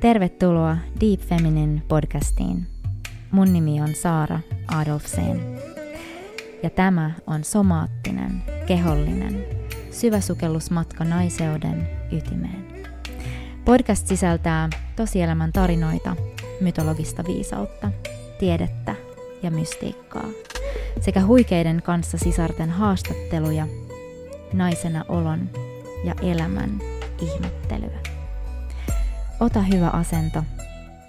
Tervetuloa Deep Feminine podcastiin. Mun nimi on Saara Adolfsen. Ja tämä on somaattinen, kehollinen, syväsukellusmatka naiseuden ytimeen. Podcast sisältää tosielämän tarinoita, mytologista viisautta, tiedettä ja mystiikkaa sekä huikeiden kanssa sisarten haastatteluja, naisena olon ja elämän ihmettelyä. Ota hyvä asento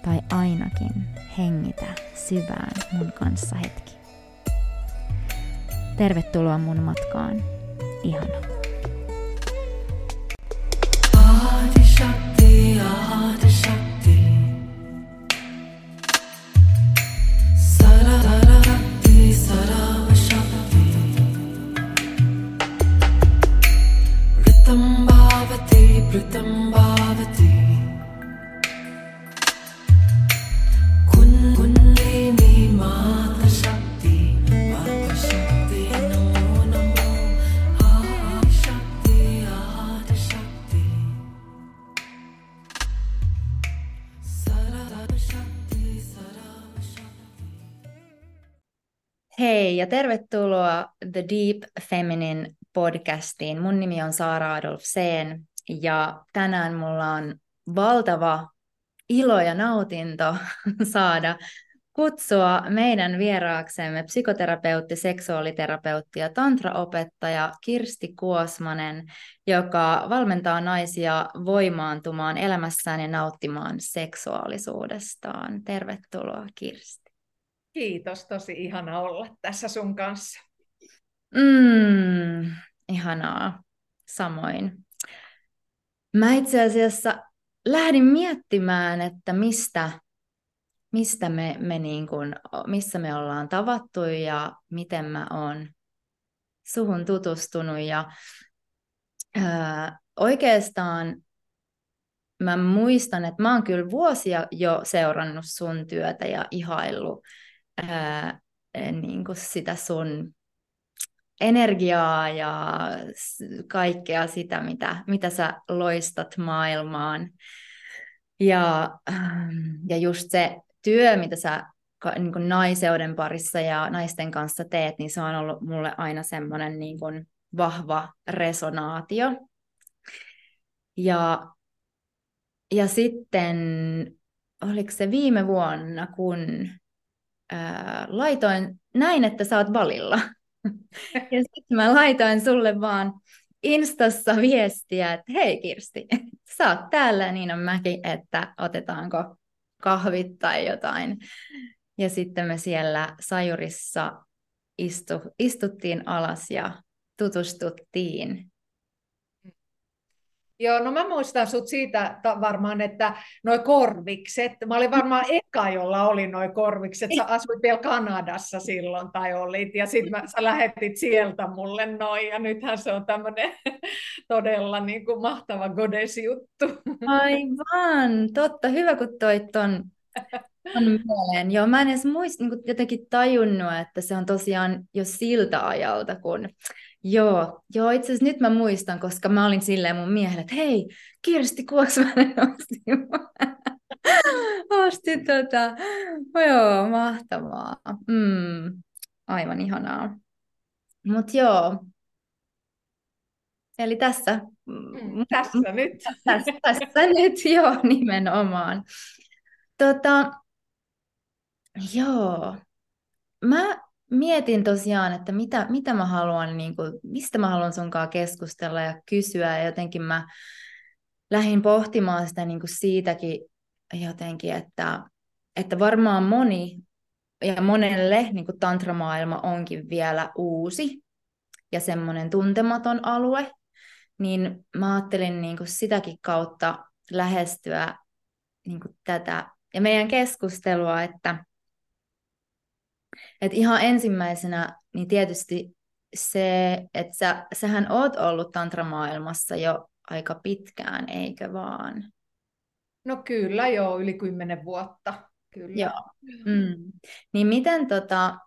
tai ainakin hengitä syvään mun kanssa hetki. Tervetuloa mun matkaan. Ihana. The Deep Feminine podcastiin. Mun nimi on Saara Adolfseen ja tänään mulla on valtava ilo ja nautinto saada kutsua meidän vieraaksemme psykoterapeutti, seksuaaliterapeutti ja tantraopettaja Kirsti Kuosmanen, joka valmentaa naisia voimaantumaan elämässään ja nauttimaan seksuaalisuudestaan. Tervetuloa Kirsti. Kiitos, tosi ihana olla tässä sun kanssa. Mm, ihanaa, samoin. Mä itse asiassa lähdin miettimään, että mistä, mistä me, me niin kuin, missä me ollaan tavattu ja miten mä oon suhun tutustunut. Ja, ää, oikeastaan mä muistan, että mä oon kyllä vuosia jo seurannut sun työtä ja ihaillut ää, niin kuin sitä sun energiaa ja kaikkea sitä, mitä, mitä sä loistat maailmaan. Ja, ja just se työ, mitä sä niin kuin naiseuden parissa ja naisten kanssa teet, niin se on ollut mulle aina semmoinen niin kuin vahva resonaatio. Ja, ja sitten, oliko se viime vuonna, kun ää, laitoin, näin, että sä oot valilla. Ja sitten mä laitoin sulle vaan Instassa viestiä, että hei Kirsti, sä oot täällä, niin on mäkin, että otetaanko kahvit tai jotain. Ja sitten me siellä Sajurissa istu, istuttiin alas ja tutustuttiin. Joo, no mä muistan sut siitä varmaan, että noi korvikset, mä olin varmaan eka, jolla oli noi korvikset, sä asuit vielä Kanadassa silloin tai olit, ja sitten sä lähetit sieltä mulle noin, ja nythän se on tämmöinen todella niin kuin mahtava godes-juttu. Aivan, totta, hyvä kun toit ton, ton mieleen. Joo, mä en edes muist, niin jotenkin tajunnut, että se on tosiaan jo siltä ajalta, kun Joo, joo itse asiassa nyt mä muistan, koska mä olin silleen mun miehelle, että hei, Kirsti Kuosmanen osti, osti tota, joo, mahtavaa. Mm, aivan ihanaa. Mutta joo, eli tässä. Mm, tässä nyt. Tässä, tässä nyt, joo, nimenomaan. Tota, joo, mä mietin tosiaan, että mitä, mitä mä haluan, niin kuin, mistä mä haluan sunkaan keskustella ja kysyä. Ja jotenkin mä lähdin pohtimaan sitä niin kuin siitäkin jotenkin, että, että varmaan moni ja monelle niin kuin tantramaailma onkin vielä uusi ja semmoinen tuntematon alue, niin mä ajattelin niin kuin sitäkin kautta lähestyä niin kuin tätä ja meidän keskustelua, että et ihan ensimmäisenä, niin tietysti se, että sä, sähän oot ollut tantramaailmassa jo aika pitkään, eikö vaan? No kyllä joo, yli kymmenen vuotta. Kyllä. Joo. Mm. Niin miten, tota,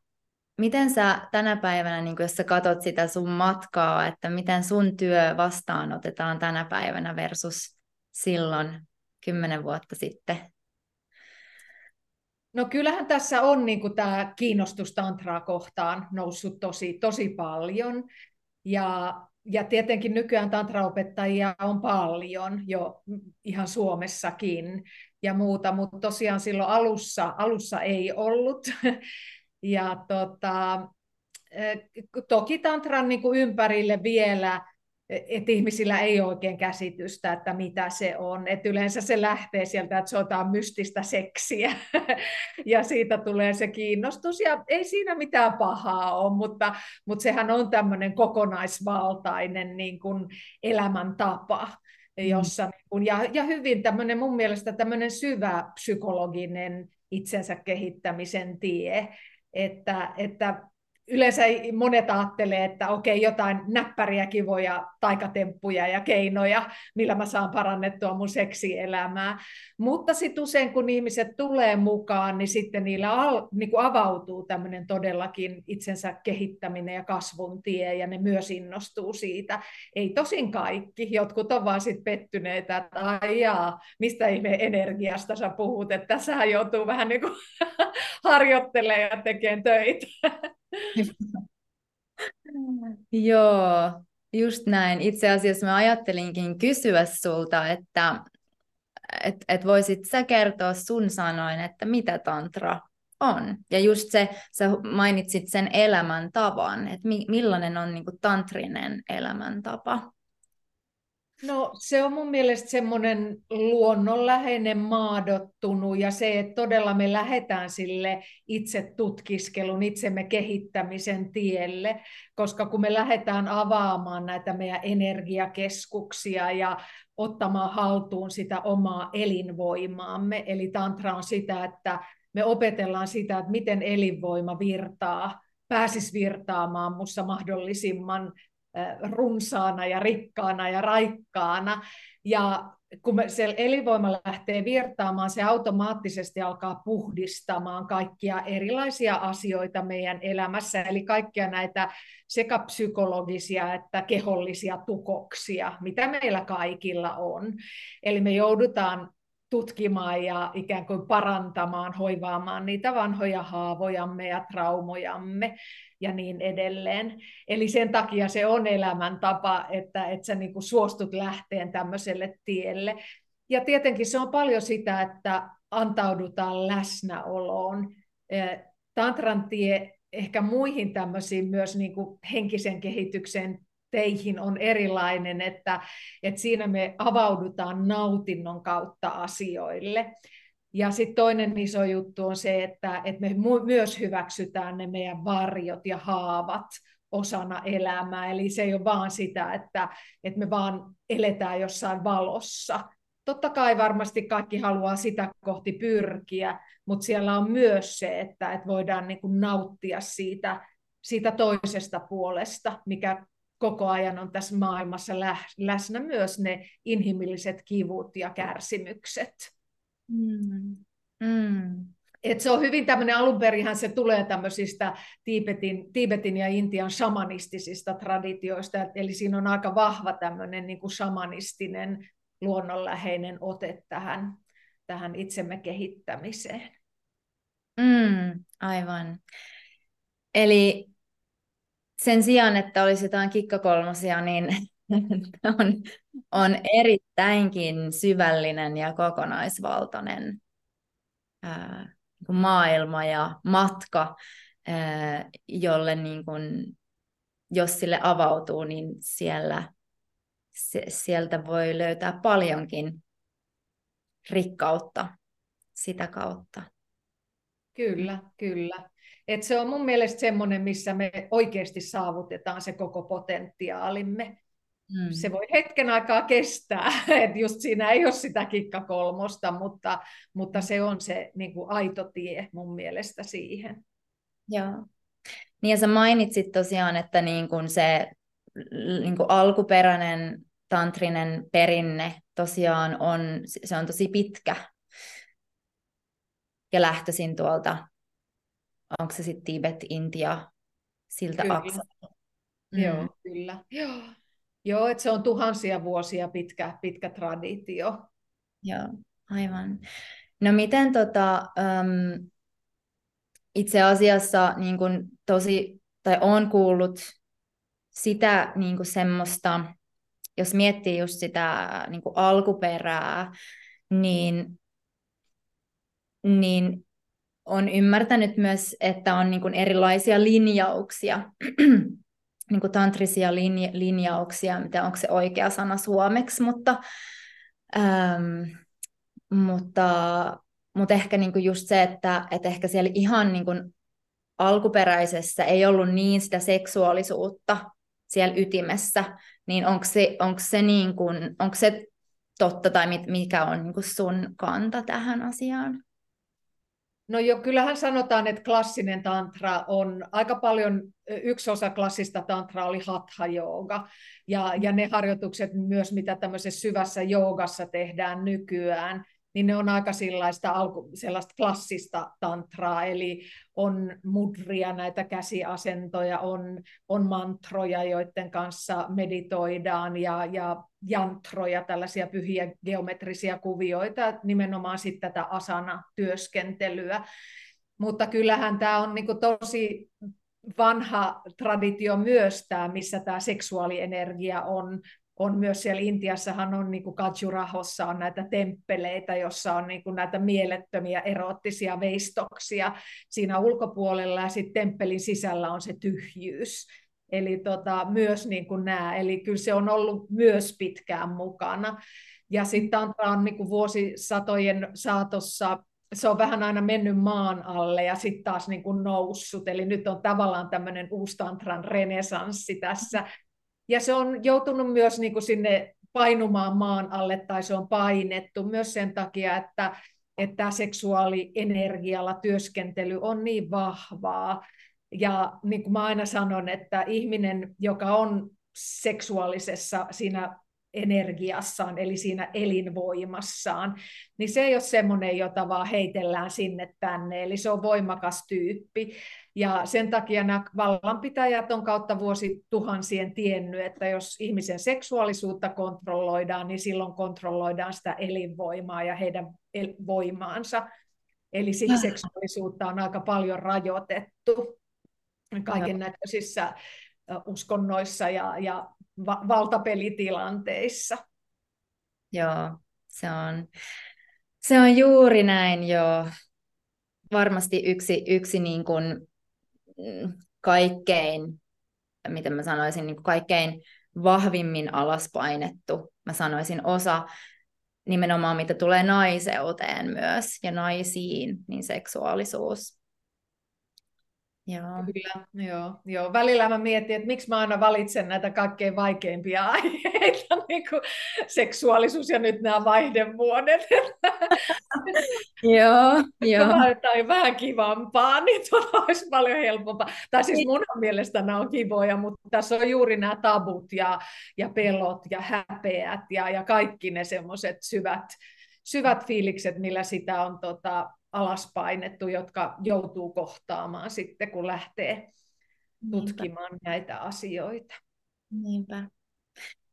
miten sä tänä päivänä, niin jos sä katot sitä sun matkaa, että miten sun työ vastaanotetaan tänä päivänä versus silloin kymmenen vuotta sitten? No kyllähän tässä on niin kuin tämä kiinnostus tantraa kohtaan noussut tosi, tosi paljon. Ja, ja tietenkin nykyään tantraopettajia on paljon jo ihan Suomessakin ja muuta, mutta tosiaan silloin alussa, alussa ei ollut. Ja tota, eh, toki tantran niin kuin ympärille vielä että ihmisillä ei ole oikein käsitystä, että mitä se on. Et yleensä se lähtee sieltä, että se on jotain mystistä seksiä, ja siitä tulee se kiinnostus, ja ei siinä mitään pahaa ole, mutta, mutta sehän on tämmöinen kokonaisvaltainen niin kuin elämäntapa, mm. jossa, mm. ja, ja hyvin tämmöinen mun mielestä tämmöinen syvä psykologinen itsensä kehittämisen tie, että, että yleensä monet ajattelee, että okei, jotain näppäriä, kivoja taikatemppuja ja keinoja, millä mä saan parannettua mun seksielämää. Mutta sitten usein, kun ihmiset tulee mukaan, niin sitten niillä al, niin avautuu tämmöinen todellakin itsensä kehittäminen ja kasvun tie, ja ne myös innostuu siitä. Ei tosin kaikki, jotkut on vaan sitten pettyneitä, että ai jaa, mistä ihme energiasta sä puhut, että tässä joutuu vähän niin kuin harjoittelemaan ja tekemään töitä. Joo, just näin. Itse asiassa mä ajattelinkin kysyä sulta, että et, et voisit sä kertoa sun sanoin, että mitä tantra on. Ja just se, sä mainitsit sen elämäntavan, että mi, millainen on niin kuin, tantrinen elämäntapa. No se on mun mielestä semmoinen luonnonläheinen maadottunut ja se, että todella me lähdetään sille itse tutkiskelun, itsemme kehittämisen tielle, koska kun me lähdetään avaamaan näitä meidän energiakeskuksia ja ottamaan haltuun sitä omaa elinvoimaamme, eli tantra on sitä, että me opetellaan sitä, että miten elinvoima virtaa, pääsisi virtaamaan mussa mahdollisimman runsaana ja rikkaana ja raikkaana. Ja kun se elinvoima lähtee virtaamaan, se automaattisesti alkaa puhdistamaan kaikkia erilaisia asioita meidän elämässä, eli kaikkia näitä sekä psykologisia että kehollisia tukoksia, mitä meillä kaikilla on. Eli me joudutaan tutkimaan ja ikään kuin parantamaan, hoivaamaan niitä vanhoja haavojamme ja traumojamme ja niin edelleen. Eli sen takia se on elämäntapa, että, että sä niin kuin suostut lähteen tämmöiselle tielle. Ja tietenkin se on paljon sitä, että antaudutaan läsnäoloon. Tantran tie ehkä muihin tämmöisiin myös niin kuin henkisen kehityksen teihin on erilainen, että, että siinä me avaudutaan nautinnon kautta asioille. Ja sitten toinen iso juttu on se, että, että me myös hyväksytään ne meidän varjot ja haavat osana elämää. Eli se ei ole vaan sitä, että, että me vaan eletään jossain valossa. Totta kai varmasti kaikki haluaa sitä kohti pyrkiä, mutta siellä on myös se, että, että voidaan niin kuin nauttia siitä, siitä toisesta puolesta, mikä koko ajan on tässä maailmassa läsnä myös ne inhimilliset kivut ja kärsimykset. Mm. Mm. Et se on hyvin tämmöinen, alunperinhän se tulee tämmöisistä Tiibetin, Tiibetin ja Intian shamanistisista traditioista, eli siinä on aika vahva tämmöinen niin kuin shamanistinen, luonnonläheinen ote tähän, tähän itsemme kehittämiseen. Mm, aivan. Eli sen sijaan, että olisi jotain kikkakolmosia, niin on, on erittäinkin syvällinen ja kokonaisvaltainen ää, niin maailma ja matka, ää, jolle niin kuin, jos sille avautuu, niin siellä, se, sieltä voi löytää paljonkin rikkautta sitä kautta. Kyllä, kyllä. Et se on mun mielestä semmoinen, missä me oikeasti saavutetaan se koko potentiaalimme. Mm. Se voi hetken aikaa kestää, että just siinä ei ole sitä kikkakolmosta, mutta, mutta se on se niin kuin aito tie mun mielestä siihen. Joo. Niin ja sä mainitsit tosiaan, että niin kuin se niin kuin alkuperäinen tantrinen perinne tosiaan on, se on tosi pitkä ja lähtöisin tuolta onko se sitten Tibet, Intia, siltä kyllä. akselta. Mm. Joo, kyllä. Joo, Joo että se on tuhansia vuosia pitkä, pitkä traditio. Joo. aivan. No miten tota, um, itse asiassa niin kun tosi, tai on kuullut sitä niin kuin semmoista, jos miettii just sitä niin kuin alkuperää, niin, niin on ymmärtänyt myös, että on niin kuin erilaisia linjauksia, niin kuin tantrisia linja- linjauksia, mitä onko se oikea sana suomeksi, mutta, ähm, mutta, mutta ehkä niin kuin just se, että, että ehkä siellä ihan niin kuin alkuperäisessä ei ollut niin sitä seksuaalisuutta siellä ytimessä, niin onko se, onko se, niin kuin, onko se totta tai mikä on niin kuin sun kanta tähän asiaan? No jo, kyllähän sanotaan, että klassinen tantra on aika paljon, yksi osa klassista tantraa oli hatha jooga, ja, ja ne harjoitukset myös, mitä tämmöisessä syvässä joogassa tehdään nykyään, niin ne on aika sellaista, alku, sellaista klassista tantraa, eli on mudria, näitä käsiasentoja, on, on mantroja, joiden kanssa meditoidaan, ja, ja jantroja, tällaisia pyhiä geometrisia kuvioita, nimenomaan sitten tätä asana-työskentelyä. Mutta kyllähän tämä on niin tosi vanha traditio myös tämä, missä tämä seksuaalienergia on on myös siellä Intiassahan on niin kuin Kajurahossa on näitä temppeleitä, jossa on niin kuin näitä mielettömiä eroottisia veistoksia siinä ulkopuolella ja sitten temppelin sisällä on se tyhjyys. Eli tota, myös niin kuin nämä, eli kyllä se on ollut myös pitkään mukana. Ja sitten tantra on niin kuin vuosisatojen saatossa se on vähän aina mennyt maan alle ja sitten taas niin kuin noussut. Eli nyt on tavallaan tämmöinen uusi tantran renesanssi tässä. Ja se on joutunut myös niin kuin sinne painumaan maan alle, tai se on painettu myös sen takia, että, että seksuaalienergialla työskentely on niin vahvaa. Ja niin kuin mä aina sanon, että ihminen, joka on seksuaalisessa siinä energiassaan, eli siinä elinvoimassaan, niin se ei ole semmoinen, jota vaan heitellään sinne tänne, eli se on voimakas tyyppi. Ja sen takia nämä vallanpitäjät on kautta vuosituhansien tiennyt, että jos ihmisen seksuaalisuutta kontrolloidaan, niin silloin kontrolloidaan sitä elinvoimaa ja heidän voimaansa. Eli ah. seksuaalisuutta on aika paljon rajoitettu kaiken näköisissä uskonnoissa ja, ja va- valtapelitilanteissa. Joo, se on, se on juuri näin, joo. Varmasti yksi, yksi niin kuin kaikkein, miten mä sanoisin, niin kaikkein vahvimmin alaspainettu, mä sanoisin osa nimenomaan mitä tulee naiseuteen myös ja naisiin, niin seksuaalisuus. Joo. Kyllä, joo, joo. Välillä mä mietin, että miksi mä aina valitsen näitä kaikkein vaikeimpia aiheita, niin kuin seksuaalisuus ja nyt nämä vaihdevuodet. joo, joo. Tai vähän kivampaa, niin tuota olisi paljon helpompaa. Tai siis mun mielestä nämä on kivoja, mutta tässä on juuri nämä tabut ja, ja pelot ja häpeät ja, ja kaikki ne semmoiset syvät, syvät fiilikset, millä sitä on tota, alaspainettu, jotka joutuu kohtaamaan sitten, kun lähtee tutkimaan Niinpä. näitä asioita. Niinpä.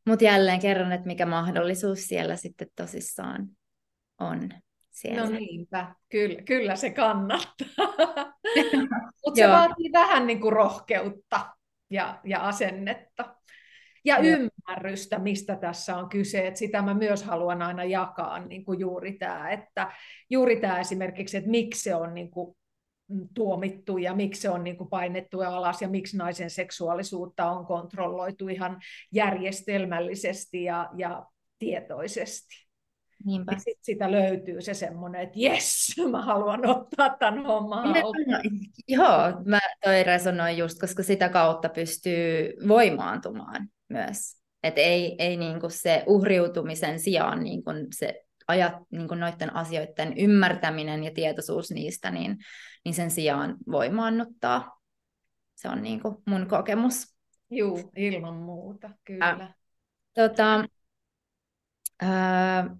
Mutta jälleen kerran, että mikä mahdollisuus siellä sitten tosissaan on. Siellä. No niinpä, kyllä, kyllä se kannattaa. Mutta se vaatii vähän niin kuin rohkeutta ja, ja asennetta. Ja ymmärrystä, mistä tässä on kyse. Että sitä mä myös haluan aina jakaa niin kuin juuri tämä, että juuri tämä esimerkiksi, että miksi se on niin kuin tuomittu ja miksi se on niin kuin painettu alas ja miksi naisen seksuaalisuutta on kontrolloitu ihan järjestelmällisesti ja, ja tietoisesti. Niinpä. Ja sit sitä löytyy se semmoinen, että jes, mä haluan ottaa tämän homman Joo, mä toi resonoin just, koska sitä kautta pystyy voimaantumaan myös. Et ei, ei niinku se uhriutumisen sijaan niinku se ajat, niinku noiden asioiden ymmärtäminen ja tietoisuus niistä, niin, niin sen sijaan voimaannuttaa. Se on niinku mun kokemus. Joo, ilman muuta, kyllä. Äh, tota, äh,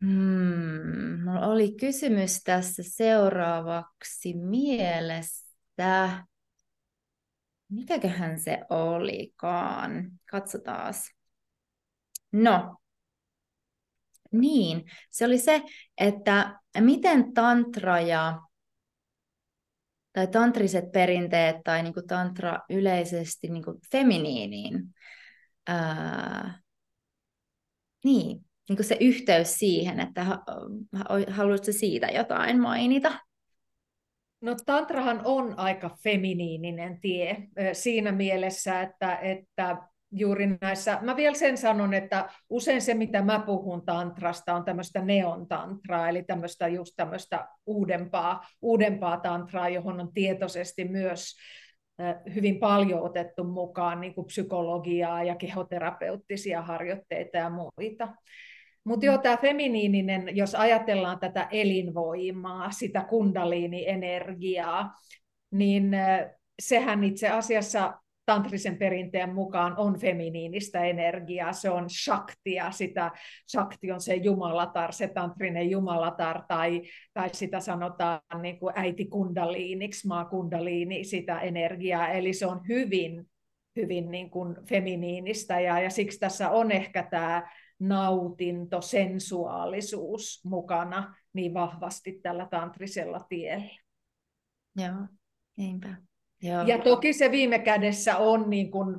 Hmm, mulla oli kysymys tässä seuraavaksi mielessä. Mikäköhän se olikaan? Katsotaan. No, Niin, se oli se, että miten tantra ja tai tantriset perinteet tai niin kuin tantra yleisesti niin kuin feminiiniin, ää, niin, niin kuin se yhteys siihen, että haluaisitko siitä jotain mainita? No tantrahan on aika feminiininen tie siinä mielessä, että, että juuri näissä, mä vielä sen sanon, että usein se, mitä mä puhun tantrasta, on tämmöistä neontantraa, eli tämmöistä just tämmöistä uudempaa, uudempaa tantraa, johon on tietoisesti myös hyvin paljon otettu mukaan niin kuin psykologiaa ja kehoterapeuttisia harjoitteita ja muita. Mutta joo, tämä feminiininen, jos ajatellaan tätä elinvoimaa, sitä kundaliini-energiaa, niin sehän itse asiassa tantrisen perinteen mukaan on feminiinistä energiaa, se on shaktia, sitä shakti on se jumalatar, se tantrinen jumalatar, tai, tai sitä sanotaan niin kuin äiti kundaliiniksi, maa kundaliini, sitä energiaa, eli se on hyvin, hyvin niin kuin feminiinistä, ja, ja siksi tässä on ehkä tämä nautinto, sensuaalisuus mukana niin vahvasti tällä tantrisella tiellä. Joo, niinpä. Joo. Ja toki se viime kädessä on niin kuin,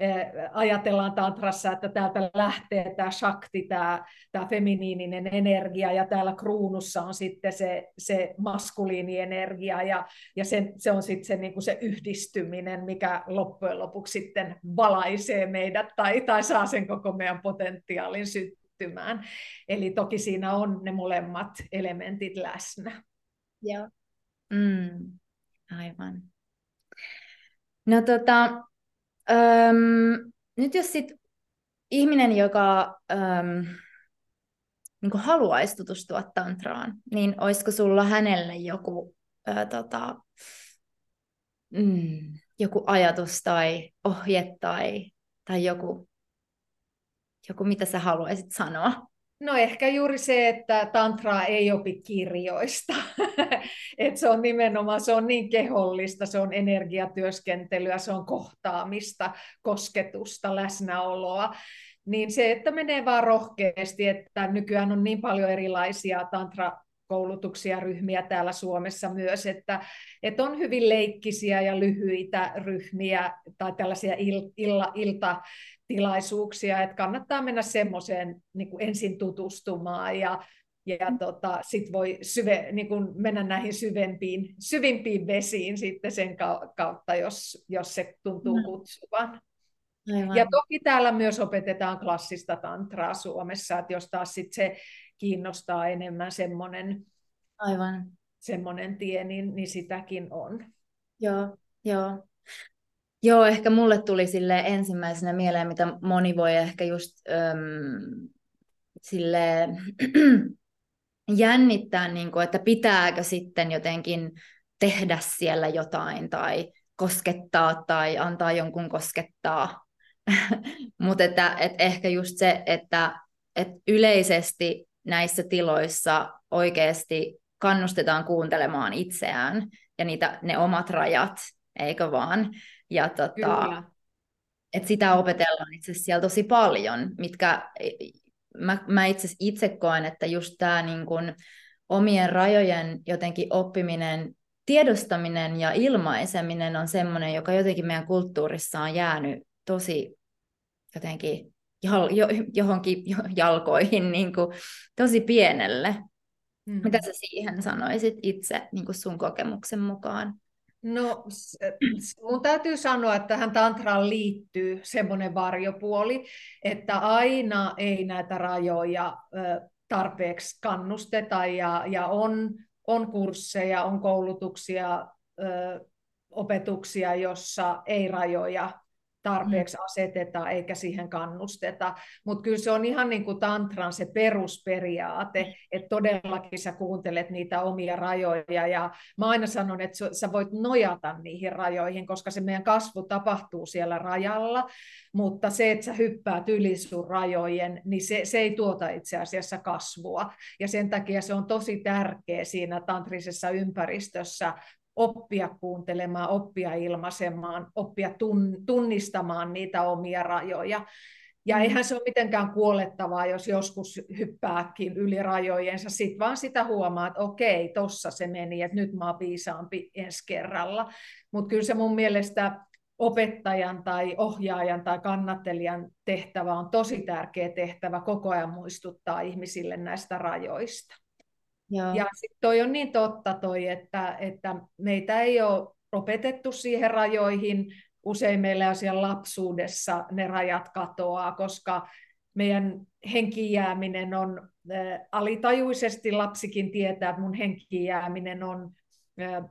eh, ajatellaan tantrassa, että täältä lähtee tämä shakti, tämä, tämä feminiininen energia, ja täällä kruunussa on sitten se, se maskuliinienergia, ja, ja se, se on sitten se, niin kuin se yhdistyminen, mikä loppujen lopuksi sitten valaisee meidät, tai, tai saa sen koko meidän potentiaalin syttymään. Eli toki siinä on ne molemmat elementit läsnä. Joo. Mm, aivan. No tota, äm, nyt jos sit ihminen, joka äm, niin haluaisi tutustua tantraan, niin olisiko sulla hänelle joku, ää, tota, mm, joku ajatus tai ohje tai, tai joku, joku, mitä sä haluaisit sanoa? No ehkä juuri se, että tantraa ei opi kirjoista. Et se on nimenomaan, se on niin kehollista, se on energiatyöskentelyä, se on kohtaamista, kosketusta, läsnäoloa. Niin se, että menee vaan rohkeasti, että nykyään on niin paljon erilaisia tantra koulutuksia, ryhmiä täällä Suomessa myös, että, että on hyvin leikkisiä ja lyhyitä ryhmiä tai tällaisia il, illa, iltatilaisuuksia, että kannattaa mennä semmoiseen niin ensin tutustumaan ja, ja tota, sitten voi syve, niin kuin mennä näihin syvempiin, syvimpiin vesiin sitten sen kautta, jos, jos se tuntuu mm. kutsuvan. Aivan. Ja toki täällä myös opetetaan klassista tantraa Suomessa, että jos taas sit se kiinnostaa enemmän semmoinen, Aivan. semmoinen tie, niin, niin sitäkin on. Joo, joo. Joo, ehkä mulle tuli sille ensimmäisenä mieleen, mitä moni voi ehkä just äm, sille jännittää, niin kuin, että pitääkö sitten jotenkin tehdä siellä jotain tai koskettaa tai antaa jonkun koskettaa. Mutta että, että ehkä just se, että, että yleisesti näissä tiloissa oikeasti kannustetaan kuuntelemaan itseään ja niitä, ne omat rajat, eikö vaan? Ja tota, että sitä opetellaan itse asiassa siellä tosi paljon, mitkä mä, mä itse, itse koen, että just tämä niin kun, omien rajojen jotenkin oppiminen, tiedostaminen ja ilmaiseminen on semmoinen, joka jotenkin meidän kulttuurissa on jäänyt tosi jotenkin jal, jo, johonkin jalkoihin niin kuin, tosi pienelle. Mm. Mitä sä siihen sanoisit itse niin kuin sun kokemuksen mukaan? No, mun täytyy sanoa, että tähän tantraan liittyy semmoinen varjopuoli, että aina ei näitä rajoja tarpeeksi kannusteta ja, ja on, on kursseja, on koulutuksia, opetuksia, jossa ei rajoja tarpeeksi mm. aseteta eikä siihen kannusteta. Mutta kyllä se on ihan niin kuin tantran se perusperiaate, mm. että todellakin sä kuuntelet niitä omia rajoja. Ja mä aina sanon, että sä voit nojata niihin rajoihin, koska se meidän kasvu tapahtuu siellä rajalla, mutta se, että sä hyppäät yli sun rajojen, niin se, se ei tuota itse asiassa kasvua. Ja sen takia se on tosi tärkeä siinä tantrisessa ympäristössä oppia kuuntelemaan, oppia ilmaisemaan, oppia tunnistamaan niitä omia rajoja. Ja mm. eihän se ole mitenkään kuolettavaa, jos joskus hyppääkin yli rajojensa, sitten vaan sitä huomaa, että okei, tossa se meni, että nyt mä oon viisaampi ensi kerralla. Mutta kyllä se mun mielestä opettajan tai ohjaajan tai kannattelijan tehtävä on tosi tärkeä tehtävä koko ajan muistuttaa ihmisille näistä rajoista. Joo. Ja sitten toi on niin totta toi, että, että meitä ei ole opetettu siihen rajoihin. Usein meillä on siellä lapsuudessa ne rajat katoaa, koska meidän henkijääminen on äh, alitajuisesti, lapsikin tietää, että mun henkijääminen on äh,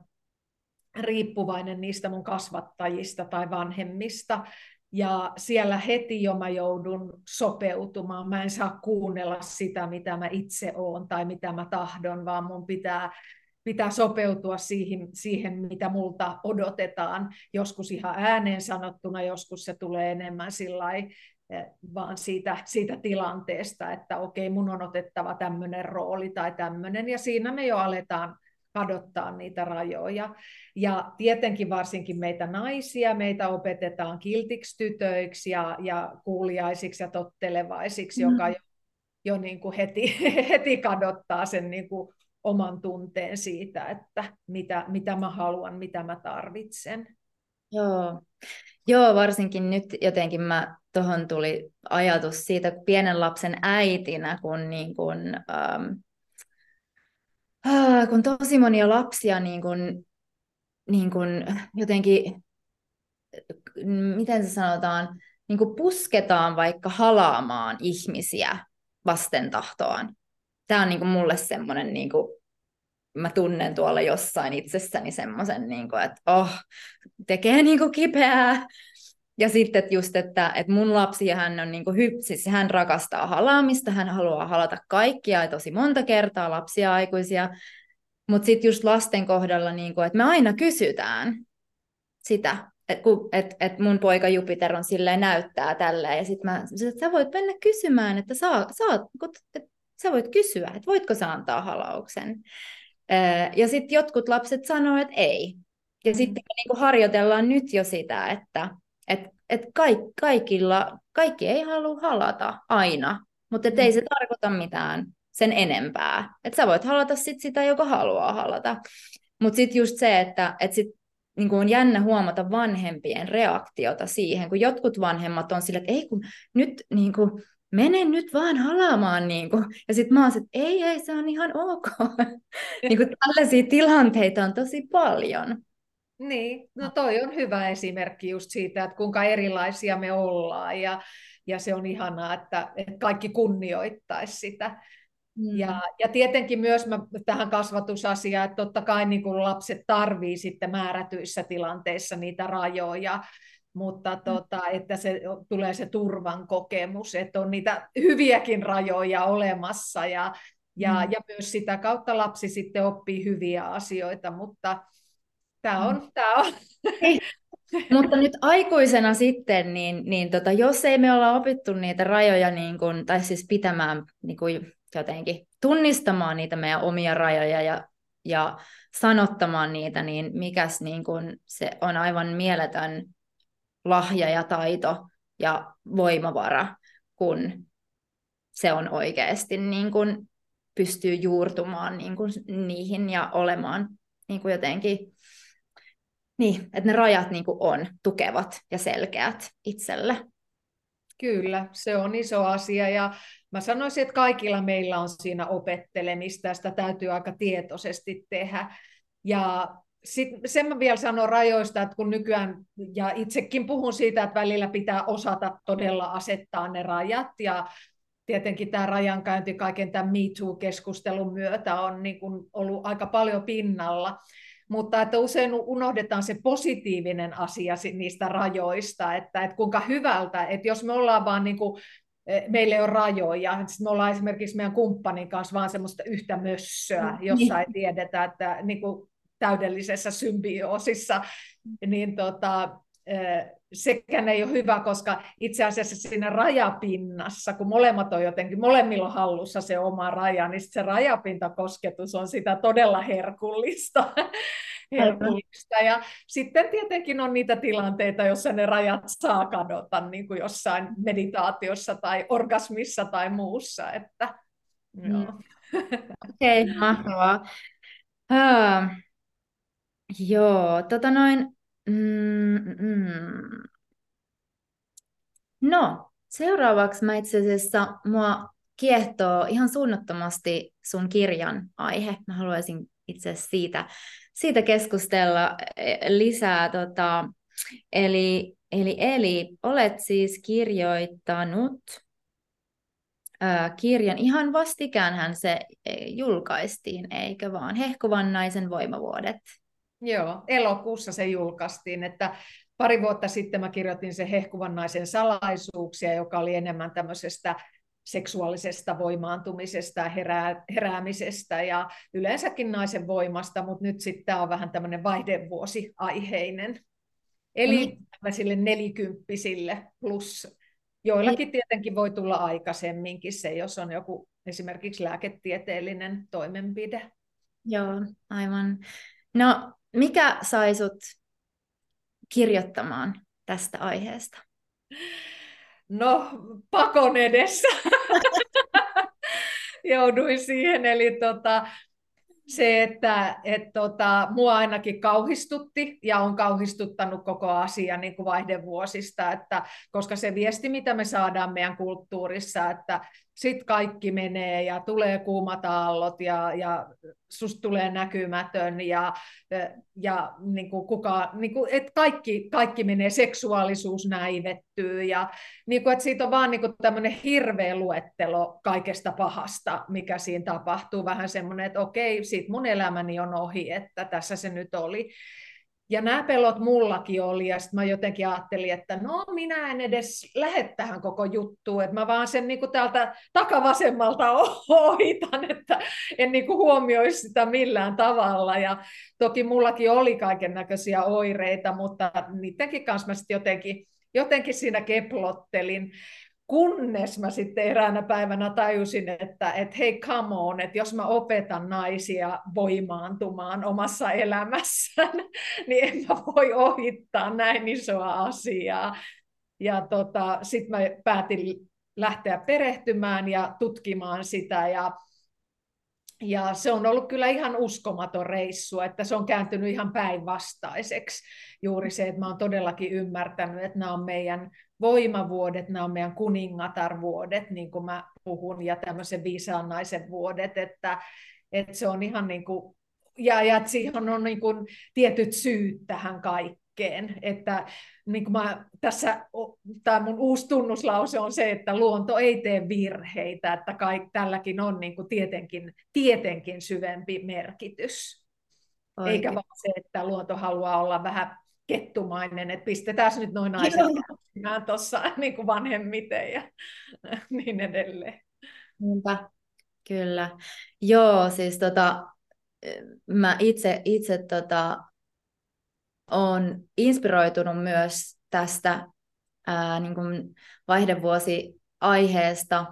riippuvainen niistä mun kasvattajista tai vanhemmista. Ja siellä heti jo mä joudun sopeutumaan. Mä en saa kuunnella sitä, mitä mä itse oon tai mitä mä tahdon, vaan mun pitää, pitää sopeutua siihen, siihen, mitä multa odotetaan. Joskus ihan ääneen sanottuna, joskus se tulee enemmän sillä eh, vaan siitä, siitä tilanteesta, että okei, mun on otettava tämmöinen rooli tai tämmöinen, ja siinä me jo aletaan kadottaa niitä rajoja. Ja tietenkin varsinkin meitä naisia, meitä opetetaan kiltiksi tytöiksi ja, ja kuuliaisiksi ja tottelevaisiksi, mm. joka jo, jo niin kuin heti, heti kadottaa sen niin kuin oman tunteen siitä, että mitä, mitä mä haluan, mitä mä tarvitsen. Joo. Joo, varsinkin nyt jotenkin mä tuohon tuli ajatus siitä pienen lapsen äitinä, kun, niin kun ähm, kun tosi monia lapsia niin kun, niin kun jotenkin, miten se sanotaan, niin kun pusketaan vaikka halaamaan ihmisiä vasten tahtoaan. Tämä on niin mulle semmoinen, niin mä tunnen tuolla jossain itsessäni semmoisen, niin että oh, tekee niin kipeää, ja sitten että just, että, että mun lapsi, hän on niin kuin, siis hän rakastaa halaamista, hän haluaa halata kaikkia ja tosi monta kertaa lapsia aikuisia, mutta sitten just lasten kohdalla, niin kuin, että me aina kysytään sitä, että et, et mun poika Jupiter on silleen näyttää tälleen, ja sitten mä että sä voit mennä kysymään, että saa, saat, että sä voit kysyä, että voitko sä antaa halauksen. Ja sitten jotkut lapset sanoo, että ei. Ja mm. sitten me niin harjoitellaan nyt jo sitä, että että et kaik, kaikilla, kaikki ei halua halata aina, mutta et ei mm. se tarkoita mitään sen enempää. Että sä voit halata sit sitä, joka haluaa halata. Mutta sitten just se, että et sit, niin on jännä huomata vanhempien reaktiota siihen, kun jotkut vanhemmat on sille, että ei kun nyt niin kuin, mene nyt vaan halaamaan. Niin kuin. Ja sitten mä oon että ei, ei, se on ihan ok. niin kuin tällaisia tilanteita on tosi paljon. Niin, no toi on hyvä esimerkki just siitä, että kuinka erilaisia me ollaan ja, ja se on ihanaa, että, että kaikki kunnioittaisi sitä. Mm. Ja, ja tietenkin myös mä, tähän kasvatusasiaan, että totta kai niin kuin lapset tarvii sitten määrätyissä tilanteissa niitä rajoja, mutta mm. tota, että se tulee se turvan kokemus, että on niitä hyviäkin rajoja olemassa ja, ja, mm. ja myös sitä kautta lapsi sitten oppii hyviä asioita, mutta Tämä on, mm. tämä on. Mutta nyt aikuisena sitten, niin, niin tota, jos ei me olla opittu niitä rajoja, niin kun, tai siis pitämään niin kun jotenkin, tunnistamaan niitä meidän omia rajoja ja, ja sanottamaan niitä, niin mikäs niin kun, se on aivan mieletön lahja ja taito ja voimavara, kun se on oikeasti niin kun, pystyy juurtumaan niin kun, niihin ja olemaan niin kun jotenkin niin, että ne rajat niin kuin on tukevat ja selkeät itselle. Kyllä, se on iso asia ja mä sanoisin, että kaikilla meillä on siinä opettelemista ja sitä täytyy aika tietoisesti tehdä. Ja sitten sen mä vielä sanon rajoista, että kun nykyään, ja itsekin puhun siitä, että välillä pitää osata todella asettaa ne rajat, ja tietenkin tämä rajankäynti kaiken tämän MeToo-keskustelun myötä on niin kuin ollut aika paljon pinnalla, mutta että usein unohdetaan se positiivinen asia niistä rajoista, että, että kuinka hyvältä, että jos me ollaan vaan niin kuin, e, meillä ei ole rajoja, sitten me ollaan esimerkiksi meidän kumppanin kanssa vaan semmoista yhtä mössöä, mm, jossa ei tiedetä, että niin kuin täydellisessä symbioosissa, niin tota, sekään ei ole hyvä, koska itse asiassa siinä rajapinnassa, kun molemmat on jotenkin, molemmilla on hallussa se oma raja, niin se rajapintakosketus on sitä todella herkullista. herkullista. Ja sitten tietenkin on niitä tilanteita, joissa ne rajat saa kadota, niin kuin jossain meditaatiossa tai orgasmissa tai muussa. Että, mm. joo. Okei, okay, mahtavaa. Uh, joo, tota noin, mm, mm. No, seuraavaksi mä itse asiassa mua kiehtoo ihan suunnattomasti sun kirjan aihe. Mä haluaisin itse asiassa siitä, siitä keskustella e, lisää. Tota, eli, eli, eli olet siis kirjoittanut kirjan, ihan vastikäänhän se e, julkaistiin, eikö vaan? Hehkuvan naisen voimavuodet. Joo, elokuussa se julkaistiin, että pari vuotta sitten mä kirjoitin se Hehkuvan naisen salaisuuksia, joka oli enemmän tämmöisestä seksuaalisesta voimaantumisesta herää, heräämisestä ja yleensäkin naisen voimasta, mutta nyt sitten tämä on vähän tämmöinen vaihdevuosi-aiheinen. Eli no tämmöisille nelikymppisille plus joillakin tietenkin voi tulla aikaisemminkin se, jos on joku esimerkiksi lääketieteellinen toimenpide. Joo, aivan. No, mikä sai sut kirjoittamaan tästä aiheesta? No, pakon edessä. Jouduin siihen, eli tota, se, että et tota, mua ainakin kauhistutti ja on kauhistuttanut koko asia niin kuin vaihdevuosista, että, koska se viesti, mitä me saadaan meidän kulttuurissa, että sitten kaikki menee ja tulee kuumat aallot ja, ja susta tulee näkymätön ja, ja niin kuin kuka, niin kuin, että kaikki, kaikki menee, seksuaalisuus näivettyy ja niin kuin, että siitä on vaan niin kuin tämmöinen hirveä luettelo kaikesta pahasta, mikä siinä tapahtuu. Vähän semmoinen, että okei, siitä mun elämäni on ohi, että tässä se nyt oli. Ja nämä pelot mullakin oli, ja sitten mä jotenkin ajattelin, että no minä en edes lähde tähän koko juttuun, että mä vaan sen niin kuin täältä takavasemmalta ohitan, että en niin kuin huomioi sitä millään tavalla. Ja toki mullakin oli kaiken näköisiä oireita, mutta niidenkin kanssa mä sitten jotenkin, jotenkin siinä keplottelin kunnes mä sitten eräänä päivänä tajusin, että et hei come on, että jos mä opetan naisia voimaantumaan omassa elämässään, niin en mä voi ohittaa näin isoa asiaa. Ja tota, sitten mä päätin lähteä perehtymään ja tutkimaan sitä ja ja se on ollut kyllä ihan uskomaton reissu, että se on kääntynyt ihan päinvastaiseksi. Juuri se, että mä oon todellakin ymmärtänyt, että nämä on meidän voimavuodet, nämä on meidän kuningatarvuodet, niin kuin mä puhun, ja tämmöisen viisaan naisen vuodet, että, että se on ihan niin kuin, ja, ja että siihen on niin kuin tietyt syyt tähän kaikkeen, että niin kuin mä, tässä tämä mun uusi tunnuslause on se, että luonto ei tee virheitä, että kaik, tälläkin on niin kuin tietenkin, tietenkin syvempi merkitys. Oikein. Eikä vaan se, että luonto haluaa olla vähän kettumainen, että pistetään nyt noin naiset tuossa niin kuin vanhemmiten ja niin edelleen. Niinpä, kyllä. Joo, siis tota, mä itse, itse tota, on inspiroitunut myös tästä ää, niin kuin vaihdevuosi-aiheesta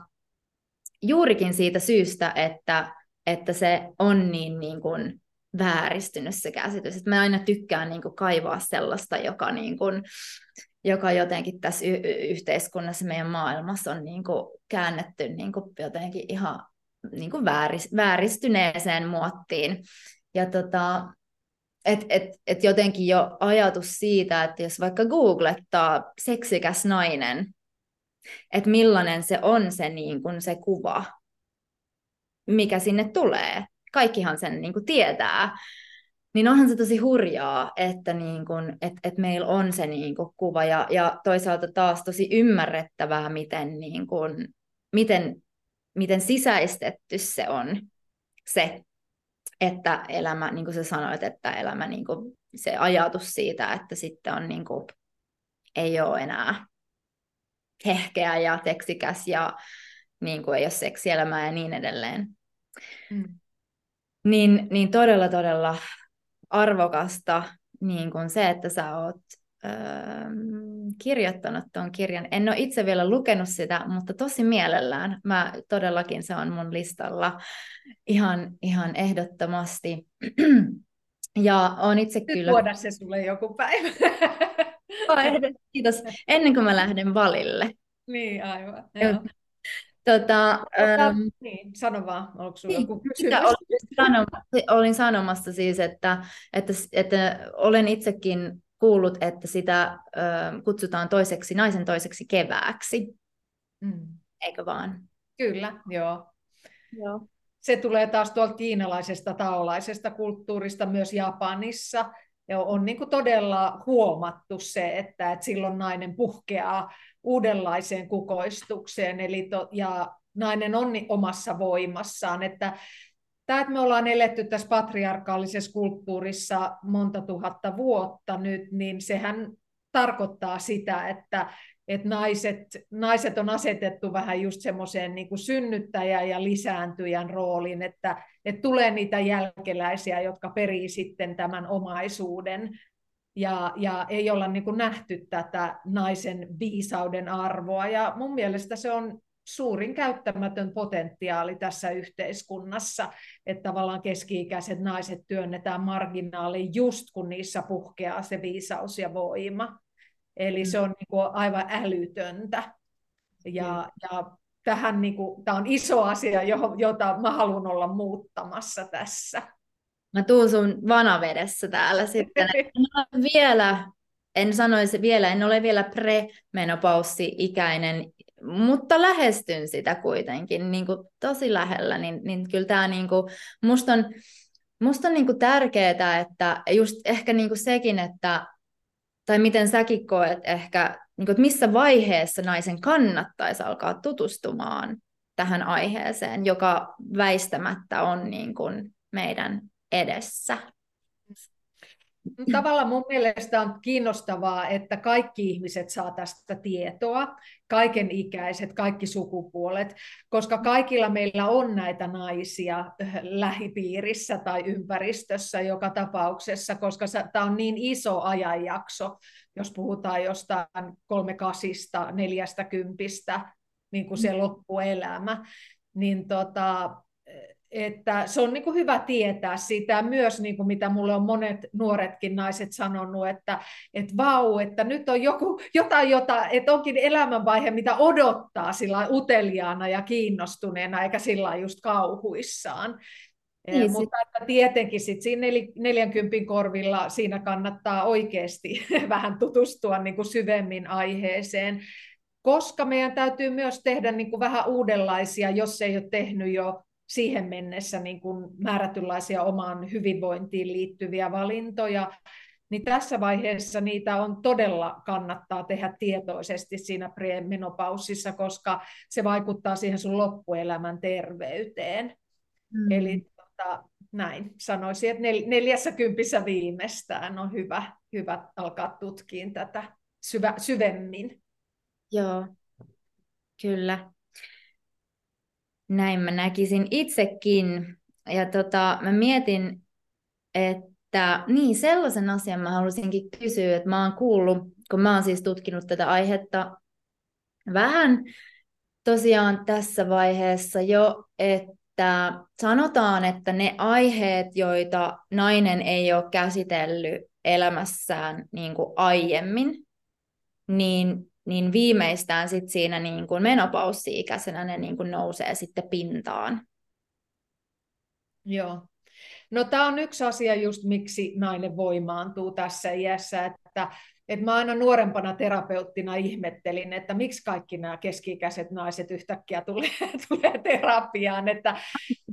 juurikin siitä syystä, että, että se on niin, niin kuin vääristynyt se käsitys. Että mä aina tykkään niin kuin kaivaa sellaista, joka, niin kuin, joka jotenkin tässä y- yhteiskunnassa, meidän maailmassa on niin kuin käännetty niin kuin jotenkin ihan niin kuin vääris- vääristyneeseen muottiin. Ja tota, et, et, et jotenkin jo ajatus siitä, että jos vaikka googlettaa seksikäs nainen, että millainen se on se, niin kuin se kuva, mikä sinne tulee, kaikkihan sen niin kuin tietää, niin onhan se tosi hurjaa, että, niin kuin, et, et meillä on se niin kuin kuva ja, ja toisaalta taas tosi ymmärrettävää, miten, niin kuin, miten, miten sisäistetty se on se, että elämä, niin kuin sä sanoit, että elämä, niin kuin, se ajatus siitä, että sitten on niin kuin, ei ole enää hehkeä ja teksikäs ja niin kuin ei ole seksielämää ja niin edelleen. Mm niin, niin todella, todella arvokasta niin kuin se, että sä oot kirjoittanut tuon kirjan. En ole itse vielä lukenut sitä, mutta tosi mielellään. Mä todellakin se on mun listalla ihan, ihan ehdottomasti. Ja on itse Nyt kyllä... tuoda se sulle joku päivä. Kiitos. Ennen kuin mä lähden valille. Niin, aivan. Joo. Tota, Tota, ähm, niin, sano vaan, onko sinulla niin, joku kysymys? Olin sanomassa, olin sanomassa siis, että, että, että olen itsekin kuullut, että sitä äh, kutsutaan toiseksi, naisen toiseksi kevääksi. Mm. Eikö vaan? Kyllä, joo. joo. Se tulee taas tuolta kiinalaisesta taolaisesta kulttuurista myös Japanissa. Ja on niin kuin todella huomattu se, että, että silloin nainen puhkeaa uudenlaiseen kukoistukseen, eli to, ja nainen on omassa voimassaan, että tämä, että me ollaan eletty tässä patriarkaalisessa kulttuurissa monta tuhatta vuotta nyt, niin sehän tarkoittaa sitä, että, että naiset, naiset on asetettu vähän just semmoiseen niin synnyttäjän ja lisääntyjän rooliin, että, että tulee niitä jälkeläisiä, jotka perii sitten tämän omaisuuden ja, ja ei olla niin kuin nähty tätä naisen viisauden arvoa. Ja mun mielestä se on suurin käyttämätön potentiaali tässä yhteiskunnassa, että tavallaan keski-ikäiset naiset työnnetään marginaaliin just kun niissä puhkeaa se viisaus ja voima. Eli se on niin kuin aivan älytöntä. Ja, ja tähän niin kuin, tämä on iso asia, jota mä haluan olla muuttamassa tässä. Mä tuun sun vanavedessä täällä sitten. En vielä, en sanoisi vielä, en ole vielä premenopaussi-ikäinen, mutta lähestyn sitä kuitenkin niin kuin tosi lähellä, niin, niin kyllä tämä niin kuin, musta on, musta on niin kuin tärkeää, että just ehkä niin kuin sekin, että tai miten säkin koet ehkä, niin kuin, että missä vaiheessa naisen kannattaisi alkaa tutustumaan tähän aiheeseen, joka väistämättä on niin kuin meidän edessä. Tavallaan mun mielestä on kiinnostavaa, että kaikki ihmiset saa tästä tietoa, kaiken ikäiset, kaikki sukupuolet, koska kaikilla meillä on näitä naisia lähipiirissä tai ympäristössä joka tapauksessa, koska tämä on niin iso ajanjakso, jos puhutaan jostain kolmekasista, neljästä kympistä, niin kuin se mm. loppuelämä, niin tota, että se on niin kuin hyvä tietää sitä myös, niin kuin mitä mulle on monet nuoretkin naiset sanonut, että, että vau, että nyt on joku, jotain, jota, että onkin elämänvaihe, mitä odottaa sillä uteliaana ja kiinnostuneena, eikä sillä just kauhuissaan. Niin, Mutta että tietenkin sit siinä 40 korvilla siinä kannattaa oikeasti vähän tutustua niin kuin syvemmin aiheeseen, koska meidän täytyy myös tehdä niin kuin vähän uudenlaisia, jos ei ole tehnyt jo siihen mennessä niin kuin määrätynlaisia omaan hyvinvointiin liittyviä valintoja, niin tässä vaiheessa niitä on todella kannattaa tehdä tietoisesti siinä premenopausissa, koska se vaikuttaa siihen sun loppuelämän terveyteen. Mm. Eli tota, näin sanoisin, että nel, neljässä kympissä viimeistään on hyvä, hyvä alkaa tutkia tätä syvä, syvemmin. Joo, kyllä. Näin mä näkisin itsekin. Ja tota, mä mietin, että niin sellaisen asian mä halusinkin kysyä, että mä oon kuullut, kun mä oon siis tutkinut tätä aihetta vähän tosiaan tässä vaiheessa jo, että sanotaan, että ne aiheet, joita nainen ei ole käsitellyt elämässään niin kuin aiemmin, niin niin viimeistään sit siinä niin kuin menopaussi-ikäisenä ne niin kuin nousee sitten pintaan. Joo. No tämä on yksi asia just miksi nainen voimaantuu tässä iässä, että että mä aina nuorempana terapeuttina ihmettelin, että miksi kaikki nämä keski-ikäiset naiset yhtäkkiä tulee, tulee terapiaan, että,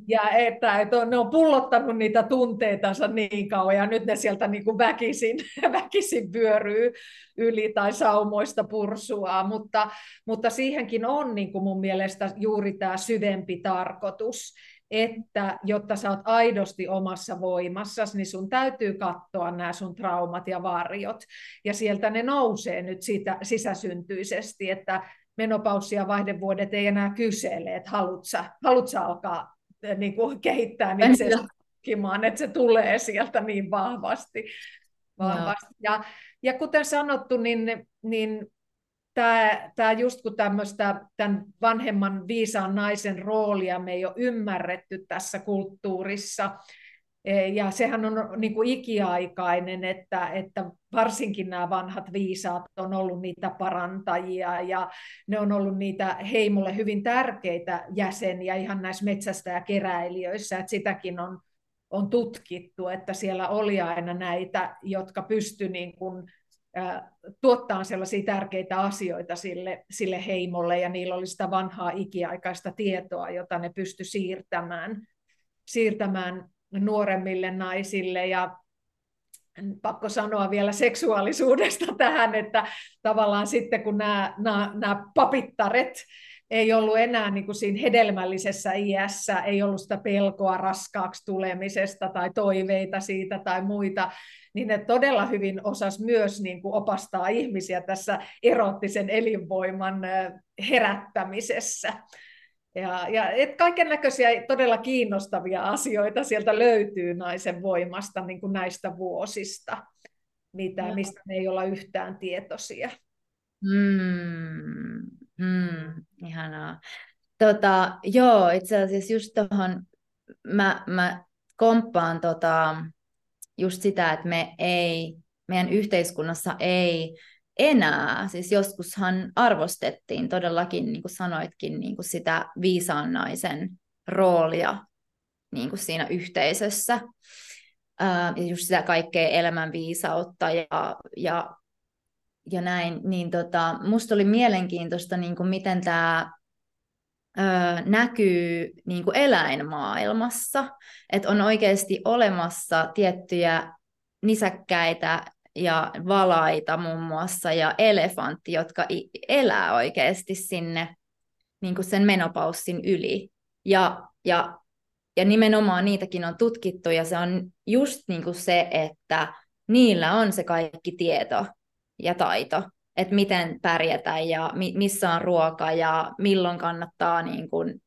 ja että, että on, ne on pullottanut niitä tunteitansa niin kauan, ja nyt ne sieltä niin kuin väkisin, väkisin vyöryy yli tai saumoista pursua, mutta, mutta siihenkin on niin kuin mun mielestä juuri tämä syvempi tarkoitus, että jotta sä oot aidosti omassa voimassasi, niin sun täytyy katsoa nämä sun traumat ja varjot. Ja sieltä ne nousee nyt sitä sisäsyntyisesti, että menopaussi ja vaihdevuodet ei enää kysele, että haluat sä alkaa niin kuin, kehittää itse että se tulee sieltä niin vahvasti. vahvasti. Ja, ja kuten sanottu, niin, niin tämä, tämä just kun tämmöistä tämän vanhemman viisaan naisen roolia me ei ole ymmärretty tässä kulttuurissa, e, ja sehän on niin kuin ikiaikainen, että, että varsinkin nämä vanhat viisaat on ollut niitä parantajia ja ne on ollut niitä heimolle hyvin tärkeitä jäseniä ihan näissä metsästäjäkeräilijöissä, että sitäkin on, on tutkittu, että siellä oli aina näitä, jotka pysty niin tuottaa sellaisia tärkeitä asioita sille, sille heimolle, ja niillä oli sitä vanhaa ikiaikaista tietoa, jota ne pysty siirtämään, siirtämään nuoremmille naisille, ja pakko sanoa vielä seksuaalisuudesta tähän, että tavallaan sitten kun nämä, nämä, nämä papittaret ei ollut enää niin kuin siinä hedelmällisessä iässä, ei ollut sitä pelkoa raskaaksi tulemisesta tai toiveita siitä tai muita, niin ne todella hyvin osas myös niin kuin opastaa ihmisiä tässä erottisen elinvoiman herättämisessä. Ja, ja et kaiken näköisiä todella kiinnostavia asioita sieltä löytyy naisen voimasta niin kuin näistä vuosista, mitä, mistä me ei olla yhtään tietoisia. Mm, mm, ihanaa. Tota, joo, itse asiassa just tuohon mä, mä komppaan tota, just sitä, että me ei, meidän yhteiskunnassa ei enää, siis joskushan arvostettiin todellakin, niin kuin sanoitkin, niin kuin sitä viisaan naisen roolia niin kuin siinä yhteisössä. ja just sitä kaikkea elämän viisautta ja, ja, ja näin, niin tota, musta oli mielenkiintoista, niin kuin miten tämä näkyy niin kuin eläinmaailmassa, että on oikeasti olemassa tiettyjä nisäkkäitä ja valaita muun muassa ja elefantti, jotka elää oikeasti sinne niin kuin sen menopaussin yli. Ja, ja, ja nimenomaan niitäkin on tutkittu ja se on just niin kuin se, että niillä on se kaikki tieto ja taito että miten pärjätä ja mi- missä on ruoka ja milloin kannattaa niin kuin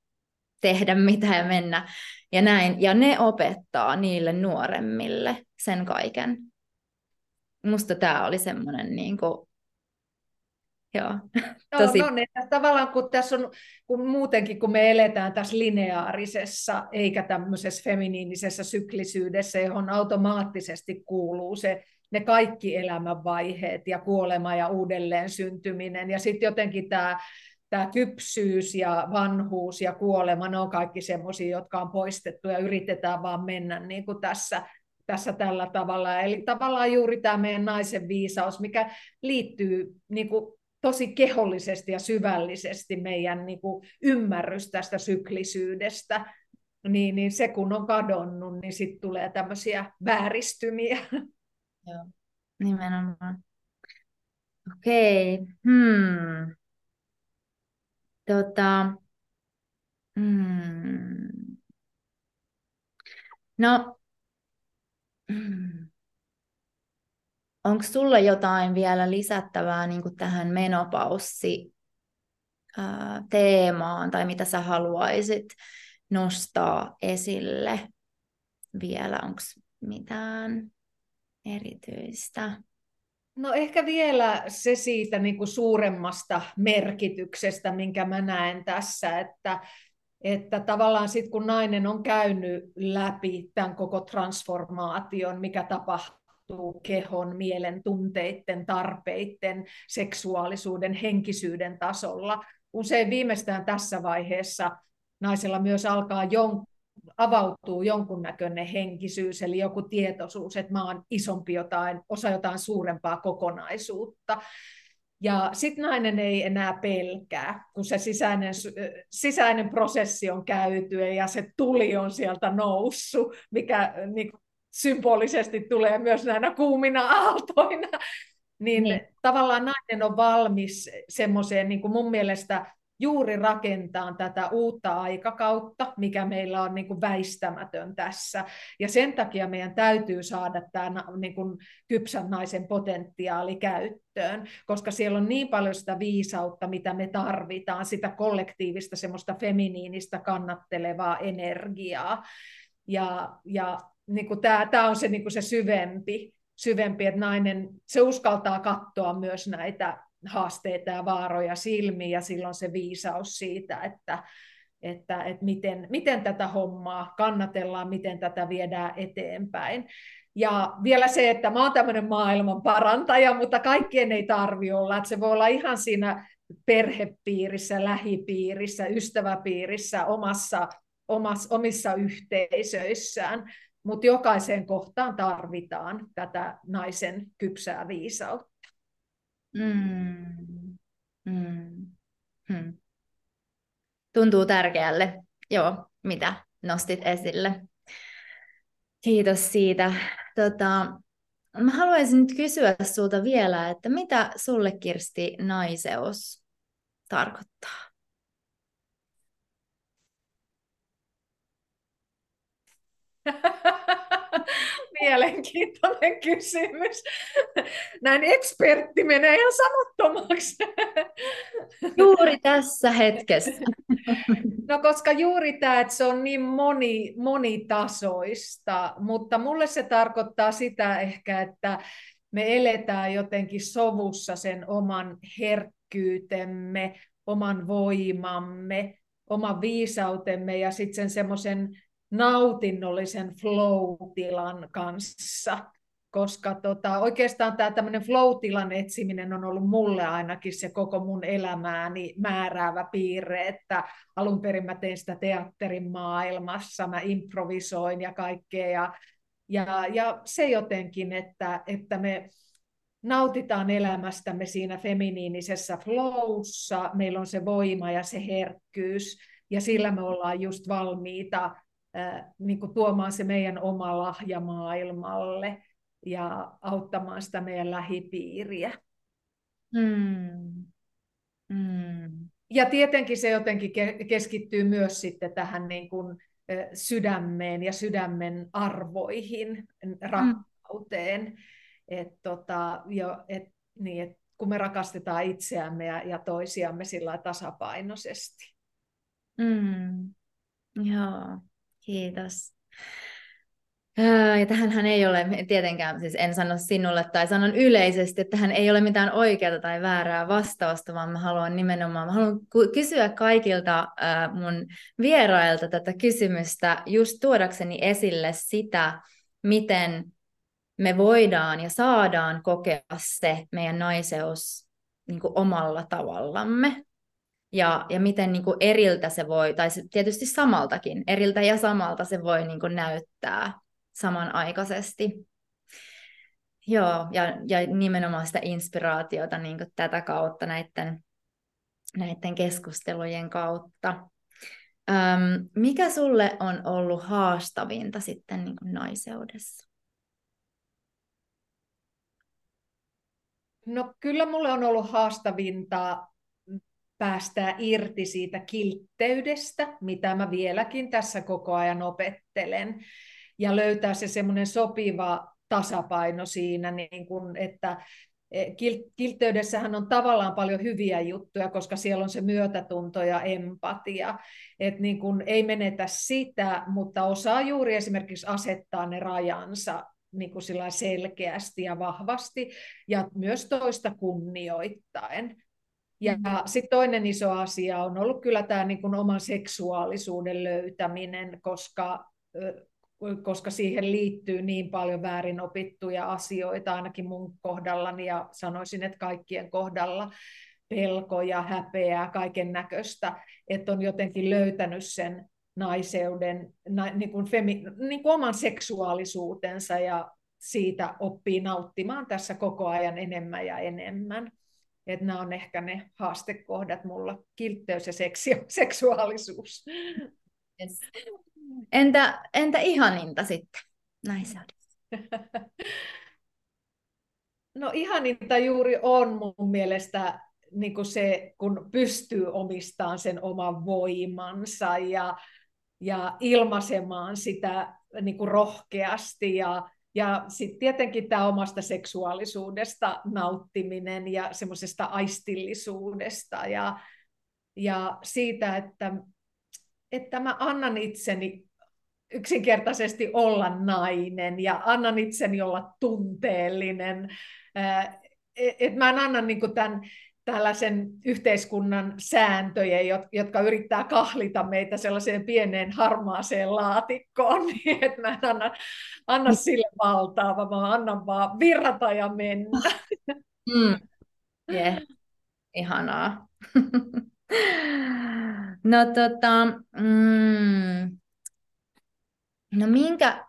tehdä mitä ja mennä ja näin. Ja ne opettaa niille nuoremmille sen kaiken. Musta tämä oli semmoinen niin kuin, Joo, tosi. No, no niin, tavallaan kun tässä on, kun muutenkin kun me eletään tässä lineaarisessa, eikä tämmöisessä feminiinisessä syklisyydessä, johon automaattisesti kuuluu se ne kaikki elämänvaiheet ja kuolema ja uudelleen syntyminen. Ja sitten jotenkin tämä tämä kypsyys ja vanhuus ja kuolema, ne on kaikki semmoisia, jotka on poistettu ja yritetään vaan mennä niin kuin tässä, tässä tällä tavalla. Eli tavallaan juuri tämä meidän naisen viisaus, mikä liittyy niin kuin tosi kehollisesti ja syvällisesti meidän niin kuin ymmärrys tästä syklisyydestä, niin, niin se kun on kadonnut, niin sitten tulee tämmöisiä vääristymiä. Joo, nimenomaan. Okei, okay. hmm. Tota, hmm. No, hmm. onko sulla jotain vielä lisättävää niin tähän menopaussi teemaan tai mitä sä haluaisit nostaa esille vielä? Onko mitään? Erityistä? No ehkä vielä se siitä niin kuin suuremmasta merkityksestä, minkä mä näen tässä, että, että tavallaan sitten kun nainen on käynyt läpi tämän koko transformaation, mikä tapahtuu kehon, mielen, tunteiden, tarpeiden, seksuaalisuuden, henkisyyden tasolla, usein viimeistään tässä vaiheessa naisella myös alkaa jon, avautuu jonkunnäköinen henkisyys, eli joku tietoisuus, että mä oon isompi jotain, osa jotain suurempaa kokonaisuutta. Ja sitten nainen ei enää pelkää, kun se sisäinen, sisäinen prosessi on käyty ja se tuli on sieltä noussut, mikä niin symbolisesti tulee myös näinä kuumina aaltoina. Niin, niin tavallaan nainen on valmis semmoiseen niin kuin mun mielestä juuri rakentaa tätä uutta aikakautta, mikä meillä on niin kuin väistämätön tässä. Ja sen takia meidän täytyy saada tämä niin kuin kypsän naisen potentiaali käyttöön, koska siellä on niin paljon sitä viisautta, mitä me tarvitaan, sitä kollektiivista, semmoista feminiinistä kannattelevaa energiaa. Ja, ja niin kuin tämä, tämä on se, niin kuin se syvempi, syvempi, että nainen, se uskaltaa katsoa myös näitä haasteita ja vaaroja silmiin ja silloin se viisaus siitä, että, että, että miten, miten tätä hommaa kannatellaan, miten tätä viedään eteenpäin. Ja vielä se, että mä oon tämmöinen maailman parantaja, mutta kaikkien ei tarvi olla. Että se voi olla ihan siinä perhepiirissä, lähipiirissä, ystäväpiirissä, omassa, omassa, omissa yhteisöissään. Mutta jokaiseen kohtaan tarvitaan tätä naisen kypsää viisautta. Mm. Mm. Hmm. Tuntuu tärkeälle, joo, mitä nostit esille. Kiitos siitä. Tota, mä haluaisin nyt kysyä sulta vielä, että mitä sulle Kirsti naiseus tarkoittaa? Mielenkiintoinen kysymys. Näin ekspertti menee ihan sanottomaksi. Juuri tässä hetkessä. No koska juuri tämä, että se on niin moni, monitasoista, mutta mulle se tarkoittaa sitä ehkä, että me eletään jotenkin sovussa sen oman herkkyytemme, oman voimamme, oman viisautemme ja sitten sen semmoisen nautinnollisen flow-tilan kanssa, koska tota, oikeastaan tämä tämmöinen flow-tilan etsiminen on ollut mulle ainakin se koko mun elämääni määräävä piirre, että alun perin mä tein sitä teatterin maailmassa, mä improvisoin ja kaikkea, ja, ja, ja se jotenkin, että, että me nautitaan elämästämme siinä feminiinisessä flowssa, meillä on se voima ja se herkkyys, ja sillä me ollaan just valmiita niin kuin tuomaan se meidän oma lahja maailmalle ja auttamaan sitä meidän lähipiiriä. Mm. Mm. Ja tietenkin se jotenkin keskittyy myös sitten tähän niin kuin sydämeen ja sydämen arvoihin, rakkauteen. Mm. Et tota, jo, et, niin, et kun me rakastetaan itseämme ja, ja toisiamme sillä tasapainoisesti. Mm. Joo. Kiitos. Ja tähän ei ole tietenkään, siis en sano sinulle tai sanon yleisesti, että tähän ei ole mitään oikeaa tai väärää vastausta, vaan mä haluan nimenomaan, mä haluan kysyä kaikilta mun vierailta tätä kysymystä just tuodakseni esille sitä, miten me voidaan ja saadaan kokea se meidän naiseus niin kuin omalla tavallamme ja, ja miten niin kuin eriltä se voi, tai se, tietysti samaltakin, eriltä ja samalta se voi niin kuin näyttää samanaikaisesti. Joo, ja, ja nimenomaan sitä inspiraatiota niin kuin tätä kautta näiden, näiden keskustelujen kautta. Öm, mikä sulle on ollut haastavinta sitten niin kuin naiseudessa? No kyllä mulle on ollut haastavinta päästää irti siitä kiltteydestä, mitä mä vieläkin tässä koko ajan opettelen, ja löytää se semmoinen sopiva tasapaino siinä, niin kun, että e, kiltteydessähän on tavallaan paljon hyviä juttuja, koska siellä on se myötätunto ja empatia. Et niin kun ei menetä sitä, mutta osaa juuri esimerkiksi asettaa ne rajansa niin kuin selkeästi ja vahvasti ja myös toista kunnioittaen. Ja mm. sitten toinen iso asia on ollut kyllä tämä niin kuin oman seksuaalisuuden löytäminen, koska, koska siihen liittyy niin paljon väärin opittuja asioita, ainakin mun kohdallani ja sanoisin, että kaikkien kohdalla pelkoja, häpeää, kaiken näköistä, että on jotenkin löytänyt sen naiseuden, na, niin kuin femi, niin kuin oman seksuaalisuutensa ja siitä oppii nauttimaan tässä koko ajan enemmän ja enemmän. Että nämä on ehkä ne haastekohdat mulla, kiltteys ja seksi, seksuaalisuus. Yes. Entä, entä ihaninta sitten naisen? No ihaninta juuri on mun mielestä niin kuin se, kun pystyy omistamaan sen oman voimansa ja, ja ilmaisemaan sitä niin kuin rohkeasti ja ja sitten tietenkin tämä omasta seksuaalisuudesta nauttiminen ja semmoisesta aistillisuudesta ja, ja siitä, että, että mä annan itseni yksinkertaisesti olla nainen ja annan itseni olla tunteellinen. Et mä en anna niin tämän tällaisen yhteiskunnan sääntöjä, jotka yrittää kahlita meitä sellaiseen pieneen harmaaseen laatikkoon, niin että mä en anna, anna sille valtaa, vaan mä annan vaan virrata ja mennä. Mm. Yeah. Ihanaa. no tota, mm, no minkä,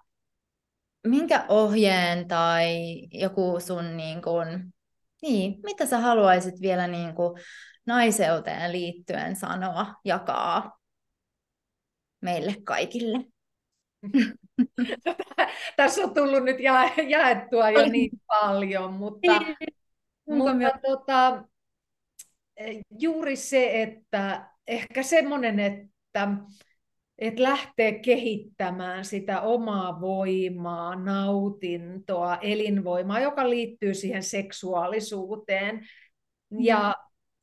minkä ohjeen tai joku sun niin kun, niin, mitä sä haluaisit vielä niin kuin naiseuteen liittyen sanoa, jakaa meille kaikille? Tässä on tullut nyt ja- jaettua jo niin paljon, mutta, niin. mutta tota, juuri se, että ehkä semmoinen, että että lähtee kehittämään sitä omaa voimaa, nautintoa, elinvoimaa, joka liittyy siihen seksuaalisuuteen. Mm. Ja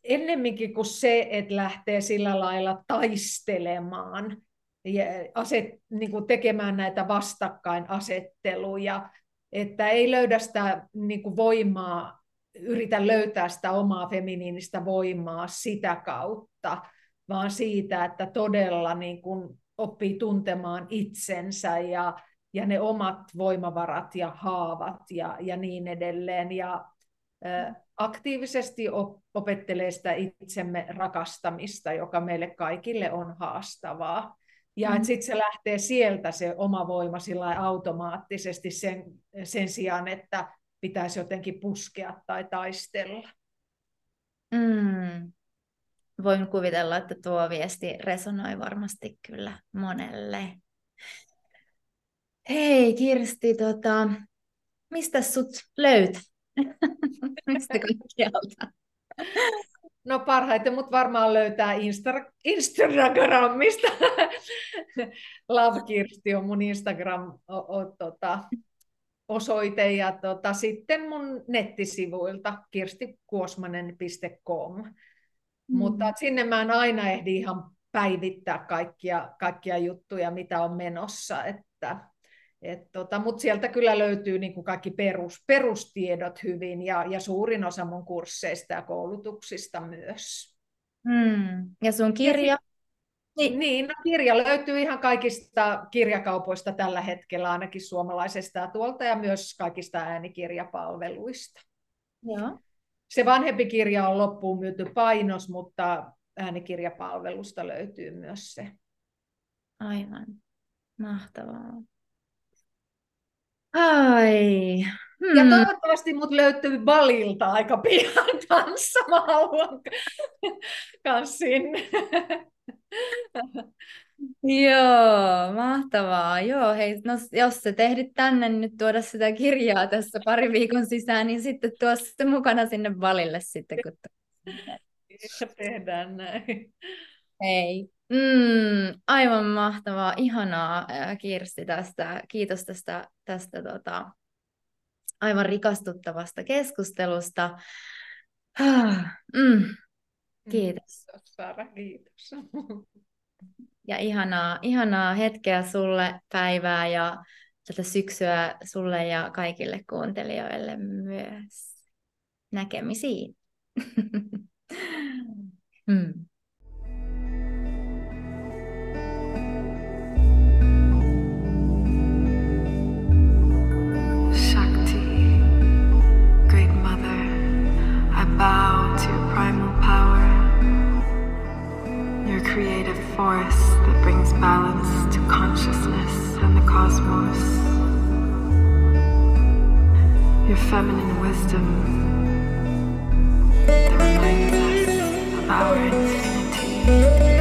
ennemminkin kuin se, että lähtee sillä lailla taistelemaan ja aset, niin kuin tekemään näitä vastakkainasetteluja, että ei löydä sitä niin kuin voimaa, yritä löytää sitä omaa feminiinistä voimaa sitä kautta, vaan siitä, että todella niin kuin oppii tuntemaan itsensä ja, ja ne omat voimavarat ja haavat ja, ja niin edelleen. Ja ä, aktiivisesti op, opettelee sitä itsemme rakastamista, joka meille kaikille on haastavaa. Ja mm. sitten se lähtee sieltä se oma voima sillä automaattisesti sen, sen sijaan, että pitäisi jotenkin puskea tai taistella. Mm voin kuvitella, että tuo viesti resonoi varmasti kyllä monelle. Hei Kirsti, tota, mistä sut löytää? mistä kaikkialta? No parhaiten mut varmaan löytää Insta- Instagramista. Love Kirsti on mun Instagram tota, osoite ja tota, sitten mun nettisivuilta kirstikuosmanen.com. Mm. Mutta sinne mä en aina ehdi ihan päivittää kaikkia, kaikkia juttuja, mitä on menossa. Että, et tota, Mutta sieltä kyllä löytyy niin kuin kaikki perus, perustiedot hyvin ja, ja suurin osa mun kursseista ja koulutuksista myös. Mm. Ja sun kirja? Ja niin, niin no, kirja löytyy ihan kaikista kirjakaupoista tällä hetkellä, ainakin suomalaisesta ja tuolta, ja myös kaikista äänikirjapalveluista. Joo. Se vanhempi kirja on loppuun myyty painos, mutta äänikirjapalvelusta löytyy myös se. Aivan. Mahtavaa. Ai. Hmm. Ja toivottavasti mut löytyy balilta aika pian kanssa. Mä haluan kans sinne. Joo, mahtavaa. Joo, hei, no, jos sä tehdit tänne nyt tuoda sitä kirjaa tässä pari viikon sisään, niin sitten tuo se mukana sinne valille sitten. Kun... Tehdään näin. Hei, mm, aivan mahtavaa, ihanaa Kirsti tästä. Kiitos tästä, tästä tota, aivan rikastuttavasta keskustelusta. Ah, mm, kiitos. Kiitos Sara, kiitos. Ja ihanaa, ihanaa hetkeä sulle, päivää ja tätä syksyä sulle ja kaikille kuuntelijoille myös. Näkemisiin. hmm. Feminine wisdom that reminds us of our infinity.